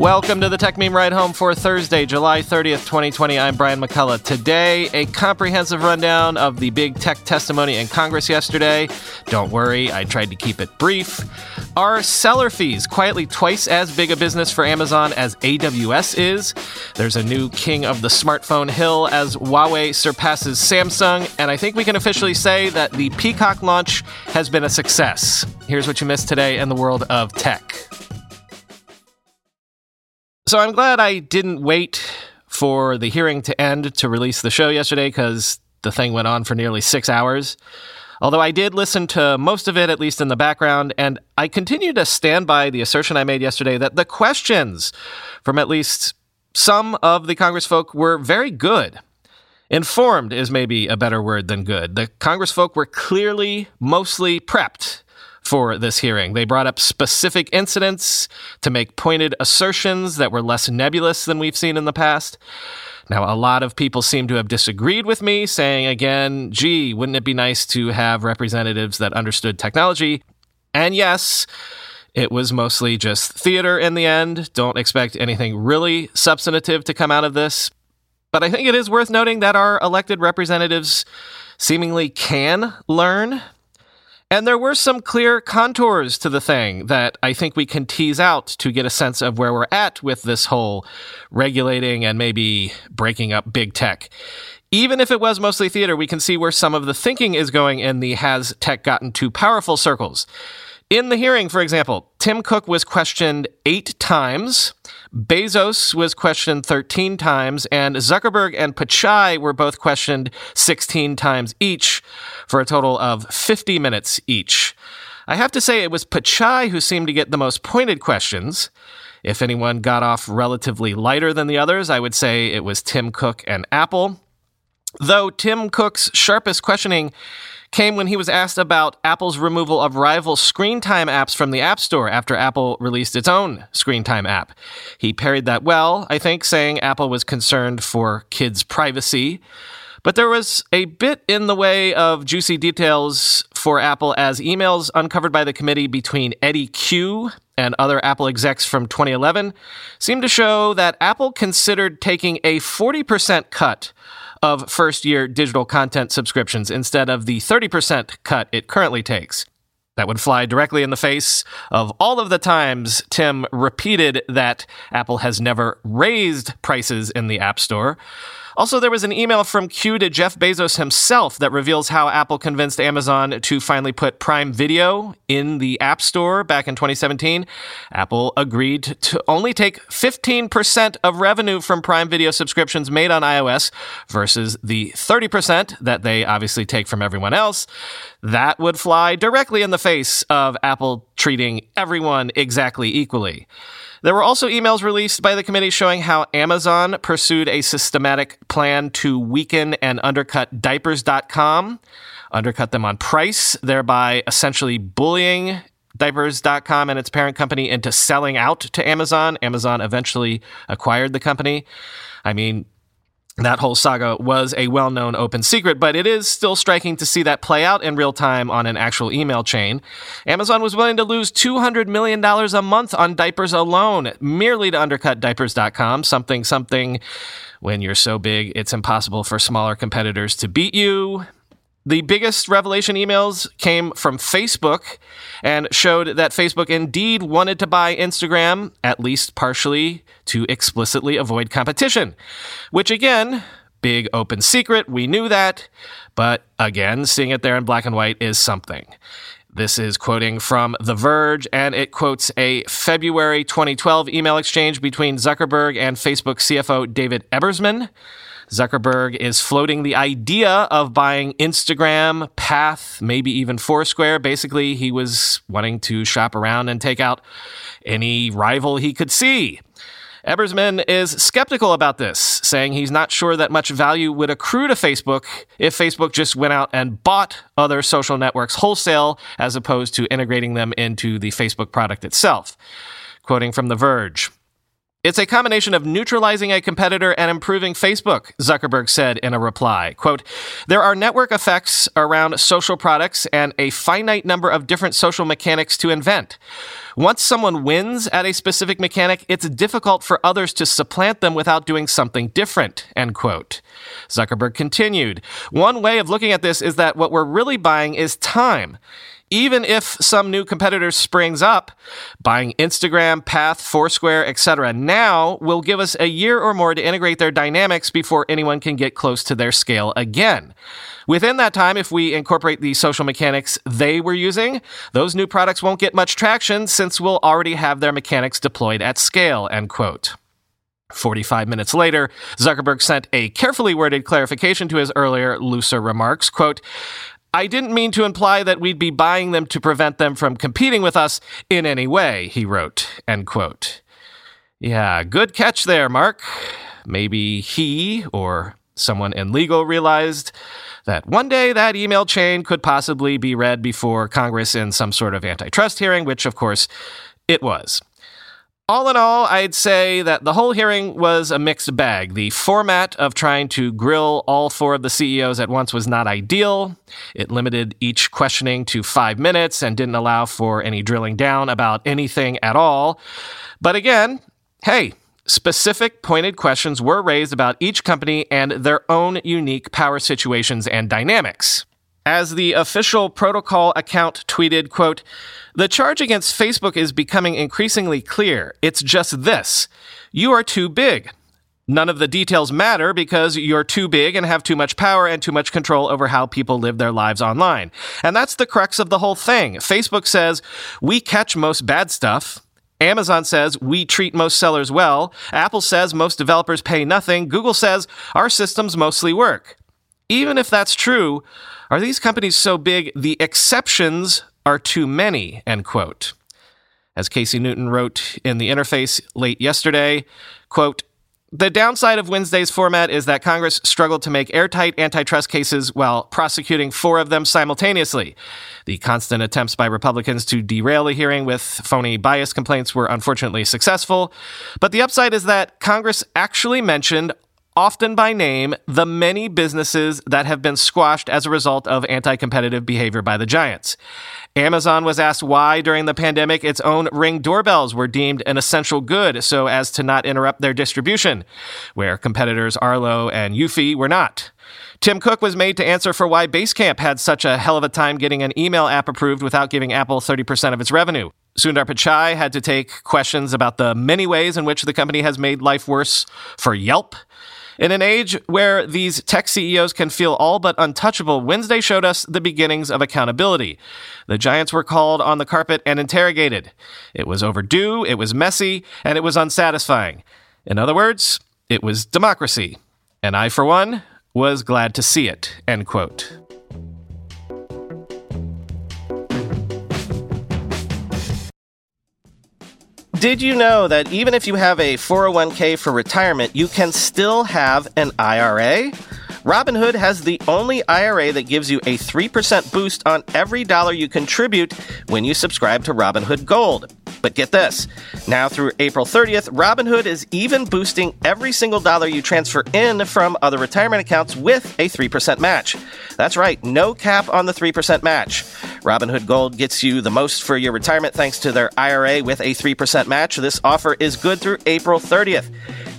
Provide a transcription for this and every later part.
Welcome to the Techmeme Ride Home for Thursday, July 30th, 2020. I'm Brian McCullough. Today, a comprehensive rundown of the big tech testimony in Congress yesterday. Don't worry, I tried to keep it brief. Are seller fees quietly twice as big a business for Amazon as AWS is? There's a new king of the smartphone hill as Huawei surpasses Samsung, and I think we can officially say that the Peacock launch has been a success. Here's what you missed today in the world of tech. So I'm glad I didn't wait for the hearing to end to release the show yesterday because the thing went on for nearly six hours. Although I did listen to most of it, at least in the background, and I continue to stand by the assertion I made yesterday that the questions from at least some of the Congressfolk were very good. Informed is maybe a better word than good. The Congressfolk were clearly mostly prepped for this hearing. They brought up specific incidents to make pointed assertions that were less nebulous than we've seen in the past. Now, a lot of people seem to have disagreed with me, saying again, gee, wouldn't it be nice to have representatives that understood technology? And yes, it was mostly just theater in the end. Don't expect anything really substantive to come out of this. But I think it is worth noting that our elected representatives seemingly can learn and there were some clear contours to the thing that I think we can tease out to get a sense of where we're at with this whole regulating and maybe breaking up big tech. Even if it was mostly theater, we can see where some of the thinking is going in the has tech gotten too powerful circles. In the hearing, for example, Tim Cook was questioned eight times, Bezos was questioned 13 times, and Zuckerberg and Pichai were both questioned 16 times each, for a total of 50 minutes each. I have to say, it was Pichai who seemed to get the most pointed questions. If anyone got off relatively lighter than the others, I would say it was Tim Cook and Apple. Though Tim Cook's sharpest questioning came when he was asked about Apple's removal of rival screen time apps from the App Store after Apple released its own screen time app. He parried that well, I think, saying Apple was concerned for kids' privacy. But there was a bit in the way of juicy details for Apple as emails uncovered by the committee between Eddie Cue and other Apple execs from 2011 seemed to show that Apple considered taking a 40% cut of first year digital content subscriptions instead of the 30% cut it currently takes. That would fly directly in the face of all of the times Tim repeated that Apple has never raised prices in the App Store. Also, there was an email from Cue to Jeff Bezos himself that reveals how Apple convinced Amazon to finally put Prime Video in the App Store back in 2017. Apple agreed to only take 15% of revenue from Prime Video subscriptions made on iOS versus the 30% that they obviously take from everyone else. That would fly directly in the face of Apple treating everyone exactly equally. There were also emails released by the committee showing how Amazon pursued a systematic plan to weaken and undercut diapers.com, undercut them on price, thereby essentially bullying diapers.com and its parent company into selling out to Amazon. Amazon eventually acquired the company. I mean, that whole saga was a well known open secret, but it is still striking to see that play out in real time on an actual email chain. Amazon was willing to lose $200 million a month on diapers alone, merely to undercut diapers.com, something, something. When you're so big, it's impossible for smaller competitors to beat you. The biggest revelation emails came from Facebook and showed that Facebook indeed wanted to buy Instagram, at least partially, to explicitly avoid competition. Which, again, big open secret, we knew that, but again, seeing it there in black and white is something. This is quoting from The Verge, and it quotes a February 2012 email exchange between Zuckerberg and Facebook CFO David Ebersman. Zuckerberg is floating the idea of buying Instagram, Path, maybe even Foursquare. Basically, he was wanting to shop around and take out any rival he could see. Ebersman is skeptical about this, saying he's not sure that much value would accrue to Facebook if Facebook just went out and bought other social networks wholesale as opposed to integrating them into the Facebook product itself. Quoting from The Verge. It's a combination of neutralizing a competitor and improving Facebook, Zuckerberg said in a reply. Quote, there are network effects around social products and a finite number of different social mechanics to invent. Once someone wins at a specific mechanic, it's difficult for others to supplant them without doing something different, end quote. Zuckerberg continued, one way of looking at this is that what we're really buying is time even if some new competitor springs up, buying Instagram, Path, Foursquare, etc., now will give us a year or more to integrate their dynamics before anyone can get close to their scale again. Within that time, if we incorporate the social mechanics they were using, those new products won't get much traction since we'll already have their mechanics deployed at scale, end quote. 45 minutes later, Zuckerberg sent a carefully worded clarification to his earlier looser remarks. Quote, I didn't mean to imply that we'd be buying them to prevent them from competing with us in any way, he wrote. End quote. Yeah, good catch there, Mark. Maybe he or someone in legal realized that one day that email chain could possibly be read before Congress in some sort of antitrust hearing, which of course it was. All in all, I'd say that the whole hearing was a mixed bag. The format of trying to grill all four of the CEOs at once was not ideal. It limited each questioning to five minutes and didn't allow for any drilling down about anything at all. But again, hey, specific pointed questions were raised about each company and their own unique power situations and dynamics. As the official protocol account tweeted, quote, the charge against Facebook is becoming increasingly clear. It's just this. You are too big. None of the details matter because you're too big and have too much power and too much control over how people live their lives online. And that's the crux of the whole thing. Facebook says, we catch most bad stuff. Amazon says we treat most sellers well. Apple says most developers pay nothing. Google says our systems mostly work. Even if that's true, are these companies so big the exceptions are too many? End quote. As Casey Newton wrote in the interface late yesterday, quote, the downside of Wednesday's format is that Congress struggled to make airtight antitrust cases while prosecuting four of them simultaneously. The constant attempts by Republicans to derail the hearing with phony bias complaints were unfortunately successful. But the upside is that Congress actually mentioned often by name, the many businesses that have been squashed as a result of anti competitive behavior by the giants. Amazon was asked why, during the pandemic, its own Ring doorbells were deemed an essential good so as to not interrupt their distribution, where competitors Arlo and Eufy were not. Tim Cook was made to answer for why Basecamp had such a hell of a time getting an email app approved without giving Apple 30% of its revenue. Sundar Pichai had to take questions about the many ways in which the company has made life worse for Yelp in an age where these tech CEOs can feel all but untouchable, Wednesday showed us the beginnings of accountability. The giants were called on the carpet and interrogated. It was overdue, it was messy, and it was unsatisfying. In other words, it was democracy. And I, for one, was glad to see it. End quote. Did you know that even if you have a 401k for retirement, you can still have an IRA? Robinhood has the only IRA that gives you a 3% boost on every dollar you contribute when you subscribe to Robinhood Gold. But get this now through April 30th, Robinhood is even boosting every single dollar you transfer in from other retirement accounts with a 3% match. That's right, no cap on the 3% match. Robinhood Gold gets you the most for your retirement thanks to their IRA with a 3% match. This offer is good through April 30th.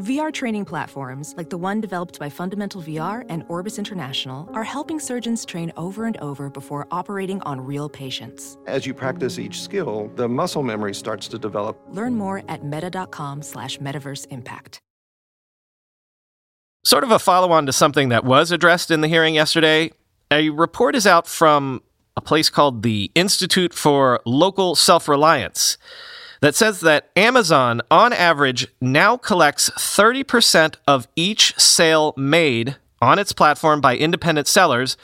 VR training platforms, like the one developed by Fundamental VR and Orbis International, are helping surgeons train over and over before operating on real patients. As you practice each skill, the muscle memory starts to develop. Learn more at meta.com slash metaverse impact. Sort of a follow on to something that was addressed in the hearing yesterday. A report is out from a place called the Institute for Local Self Reliance that says that Amazon, on average, now collects 30% of each sale made on its platform by independent sellers.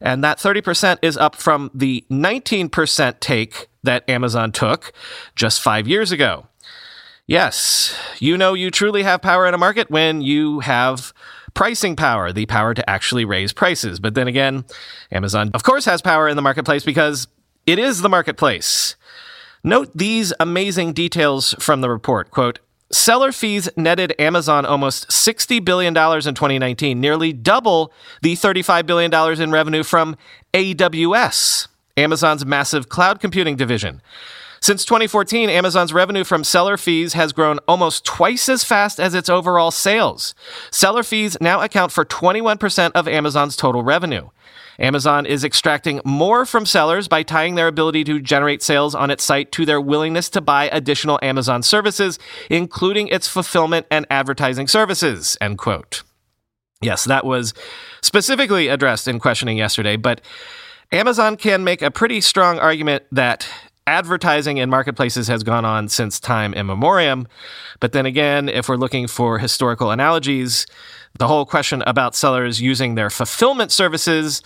And that 30% is up from the 19% take that Amazon took just five years ago. Yes, you know you truly have power in a market when you have pricing power, the power to actually raise prices. But then again, Amazon, of course, has power in the marketplace because it is the marketplace. Note these amazing details from the report. Quote, Seller fees netted Amazon almost $60 billion in 2019, nearly double the $35 billion in revenue from AWS, Amazon's massive cloud computing division. Since 2014, Amazon's revenue from seller fees has grown almost twice as fast as its overall sales. Seller fees now account for 21% of Amazon's total revenue. Amazon is extracting more from sellers by tying their ability to generate sales on its site to their willingness to buy additional Amazon services, including its fulfillment and advertising services. End quote. Yes, that was specifically addressed in questioning yesterday, but Amazon can make a pretty strong argument that advertising in marketplaces has gone on since time immemorial. But then again, if we're looking for historical analogies, the whole question about sellers using their fulfillment services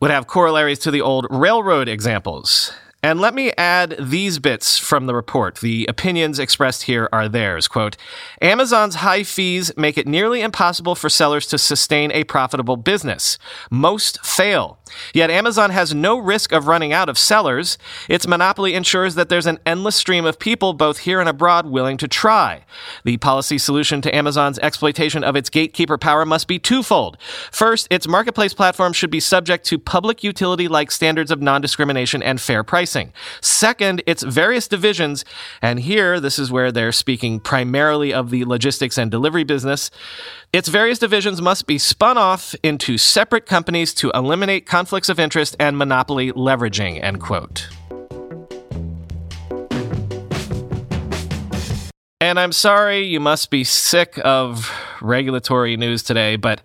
would have corollaries to the old railroad examples. And let me add these bits from the report. The opinions expressed here are theirs. Quote Amazon's high fees make it nearly impossible for sellers to sustain a profitable business. Most fail. Yet Amazon has no risk of running out of sellers. Its monopoly ensures that there's an endless stream of people, both here and abroad, willing to try. The policy solution to Amazon's exploitation of its gatekeeper power must be twofold. First, its marketplace platform should be subject to public utility like standards of non discrimination and fair pricing. Second, its various divisions, and here this is where they're speaking primarily of the logistics and delivery business, its various divisions must be spun off into separate companies to eliminate conflicts of interest and monopoly leveraging, end quote. And I'm sorry you must be sick of regulatory news today, but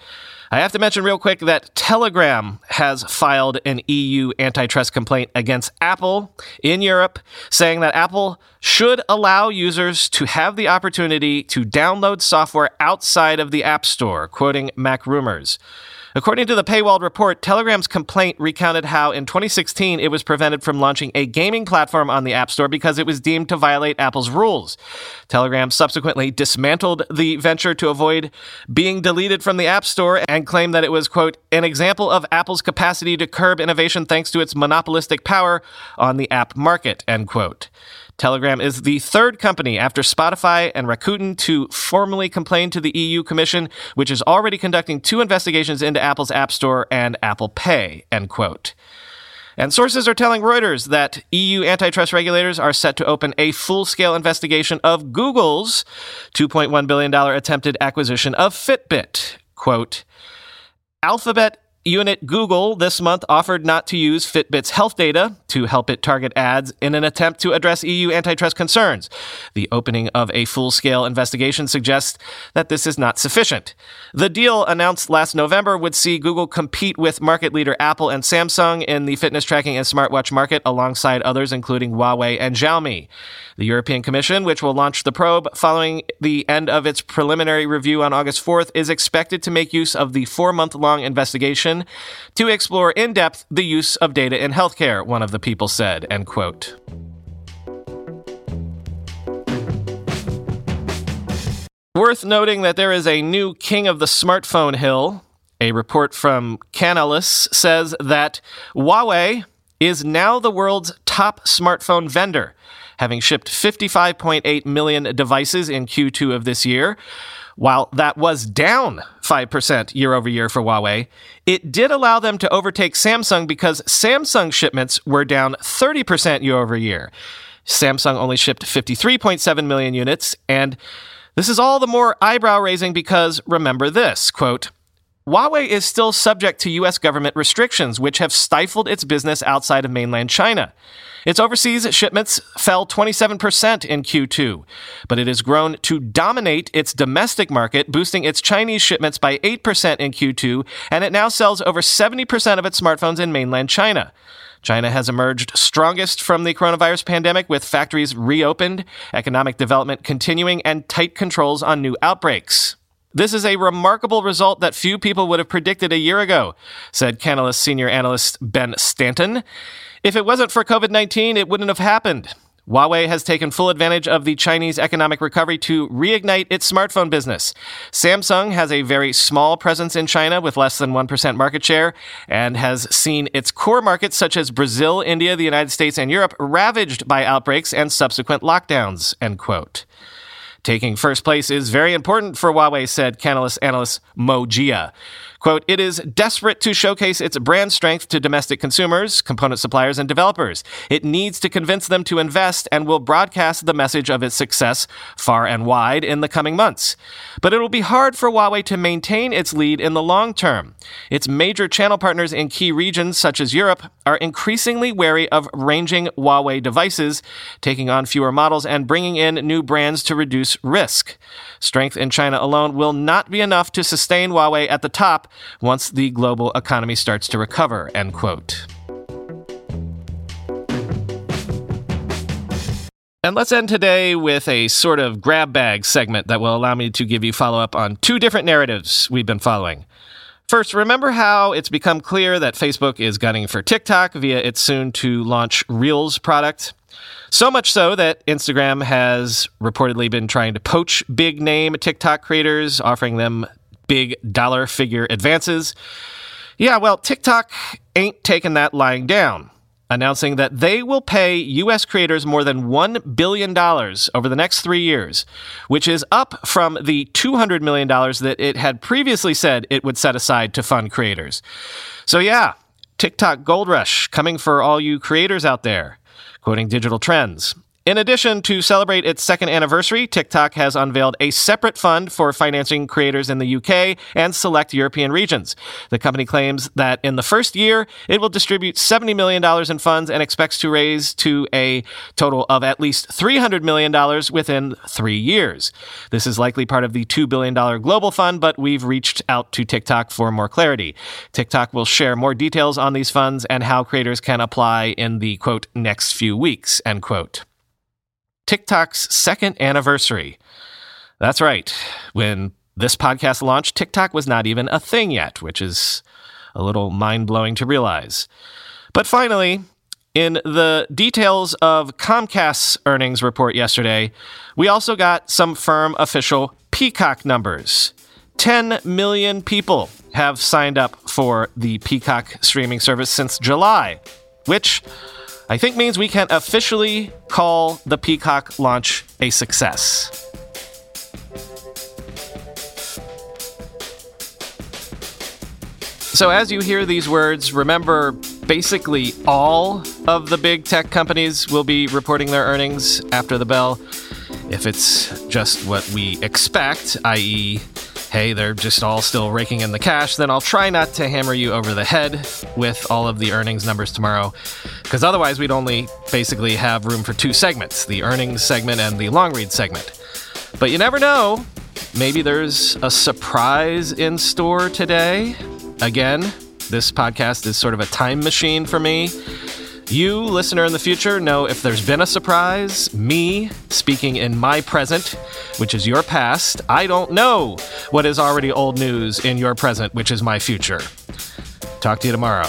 I have to mention real quick that Telegram has filed an EU antitrust complaint against Apple in Europe, saying that Apple should allow users to have the opportunity to download software outside of the App Store, quoting MacRumors. According to the paywalled report, Telegram's complaint recounted how in 2016 it was prevented from launching a gaming platform on the App Store because it was deemed to violate Apple's rules. Telegram subsequently dismantled the venture to avoid being deleted from the App Store and claimed that it was, quote, an example of Apple's capacity to curb innovation thanks to its monopolistic power on the app market, end quote. Telegram is the third company after Spotify and Rakuten to formally complain to the EU Commission, which is already conducting two investigations into Apple's App Store and Apple Pay, end quote. And sources are telling Reuters that EU antitrust regulators are set to open a full scale investigation of Google's $2.1 billion attempted acquisition of Fitbit. Quote, Alphabet Unit Google this month offered not to use Fitbit's health data to help it target ads in an attempt to address EU antitrust concerns. The opening of a full scale investigation suggests that this is not sufficient. The deal announced last November would see Google compete with market leader Apple and Samsung in the fitness tracking and smartwatch market alongside others, including Huawei and Xiaomi. The European Commission, which will launch the probe following the end of its preliminary review on August 4th, is expected to make use of the four month long investigation to explore in depth the use of data in healthcare, one of the people said, end quote. Worth noting that there is a new king of the smartphone hill. A report from Canalys says that Huawei is now the world's top smartphone vendor, having shipped 55.8 million devices in Q2 of this year. While that was down 5% year over year for Huawei, it did allow them to overtake Samsung because Samsung shipments were down 30% year over year. Samsung only shipped 53.7 million units, and this is all the more eyebrow raising because remember this quote, Huawei is still subject to U.S. government restrictions, which have stifled its business outside of mainland China. Its overseas shipments fell 27% in Q2, but it has grown to dominate its domestic market, boosting its Chinese shipments by 8% in Q2, and it now sells over 70% of its smartphones in mainland China. China has emerged strongest from the coronavirus pandemic with factories reopened, economic development continuing, and tight controls on new outbreaks. This is a remarkable result that few people would have predicted a year ago, said Canalys senior analyst Ben Stanton. If it wasn't for COVID 19, it wouldn't have happened. Huawei has taken full advantage of the Chinese economic recovery to reignite its smartphone business. Samsung has a very small presence in China with less than 1% market share and has seen its core markets such as Brazil, India, the United States, and Europe ravaged by outbreaks and subsequent lockdowns, end quote. Taking first place is very important for Huawei, said Canalys analyst Mo Jia. Quote, it is desperate to showcase its brand strength to domestic consumers, component suppliers, and developers. It needs to convince them to invest and will broadcast the message of its success far and wide in the coming months. But it will be hard for Huawei to maintain its lead in the long term. Its major channel partners in key regions such as Europe are increasingly wary of ranging Huawei devices, taking on fewer models and bringing in new brands to reduce risk. Strength in China alone will not be enough to sustain Huawei at the top once the global economy starts to recover, end quote. And let's end today with a sort of grab bag segment that will allow me to give you follow up on two different narratives we've been following. First, remember how it's become clear that Facebook is gunning for TikTok via its soon to launch Reels product? So much so that Instagram has reportedly been trying to poach big name TikTok creators, offering them big dollar figure advances. Yeah, well, TikTok ain't taking that lying down, announcing that they will pay U.S. creators more than $1 billion over the next three years, which is up from the $200 million that it had previously said it would set aside to fund creators. So, yeah, TikTok Gold Rush coming for all you creators out there. Quoting Digital Trends. In addition, to celebrate its second anniversary, TikTok has unveiled a separate fund for financing creators in the UK and select European regions. The company claims that in the first year, it will distribute $70 million in funds and expects to raise to a total of at least $300 million within three years. This is likely part of the $2 billion global fund, but we've reached out to TikTok for more clarity. TikTok will share more details on these funds and how creators can apply in the quote, next few weeks, end quote. TikTok's second anniversary. That's right. When this podcast launched, TikTok was not even a thing yet, which is a little mind blowing to realize. But finally, in the details of Comcast's earnings report yesterday, we also got some firm official Peacock numbers. 10 million people have signed up for the Peacock streaming service since July, which I think means we can officially call the Peacock launch a success. So, as you hear these words, remember basically all of the big tech companies will be reporting their earnings after the bell. If it's just what we expect, i.e., hey, they're just all still raking in the cash, then I'll try not to hammer you over the head with all of the earnings numbers tomorrow, because otherwise we'd only basically have room for two segments the earnings segment and the long read segment. But you never know. Maybe there's a surprise in store today. Again, this podcast is sort of a time machine for me. You, listener in the future, know if there's been a surprise, me speaking in my present, which is your past, I don't know what is already old news in your present, which is my future. Talk to you tomorrow.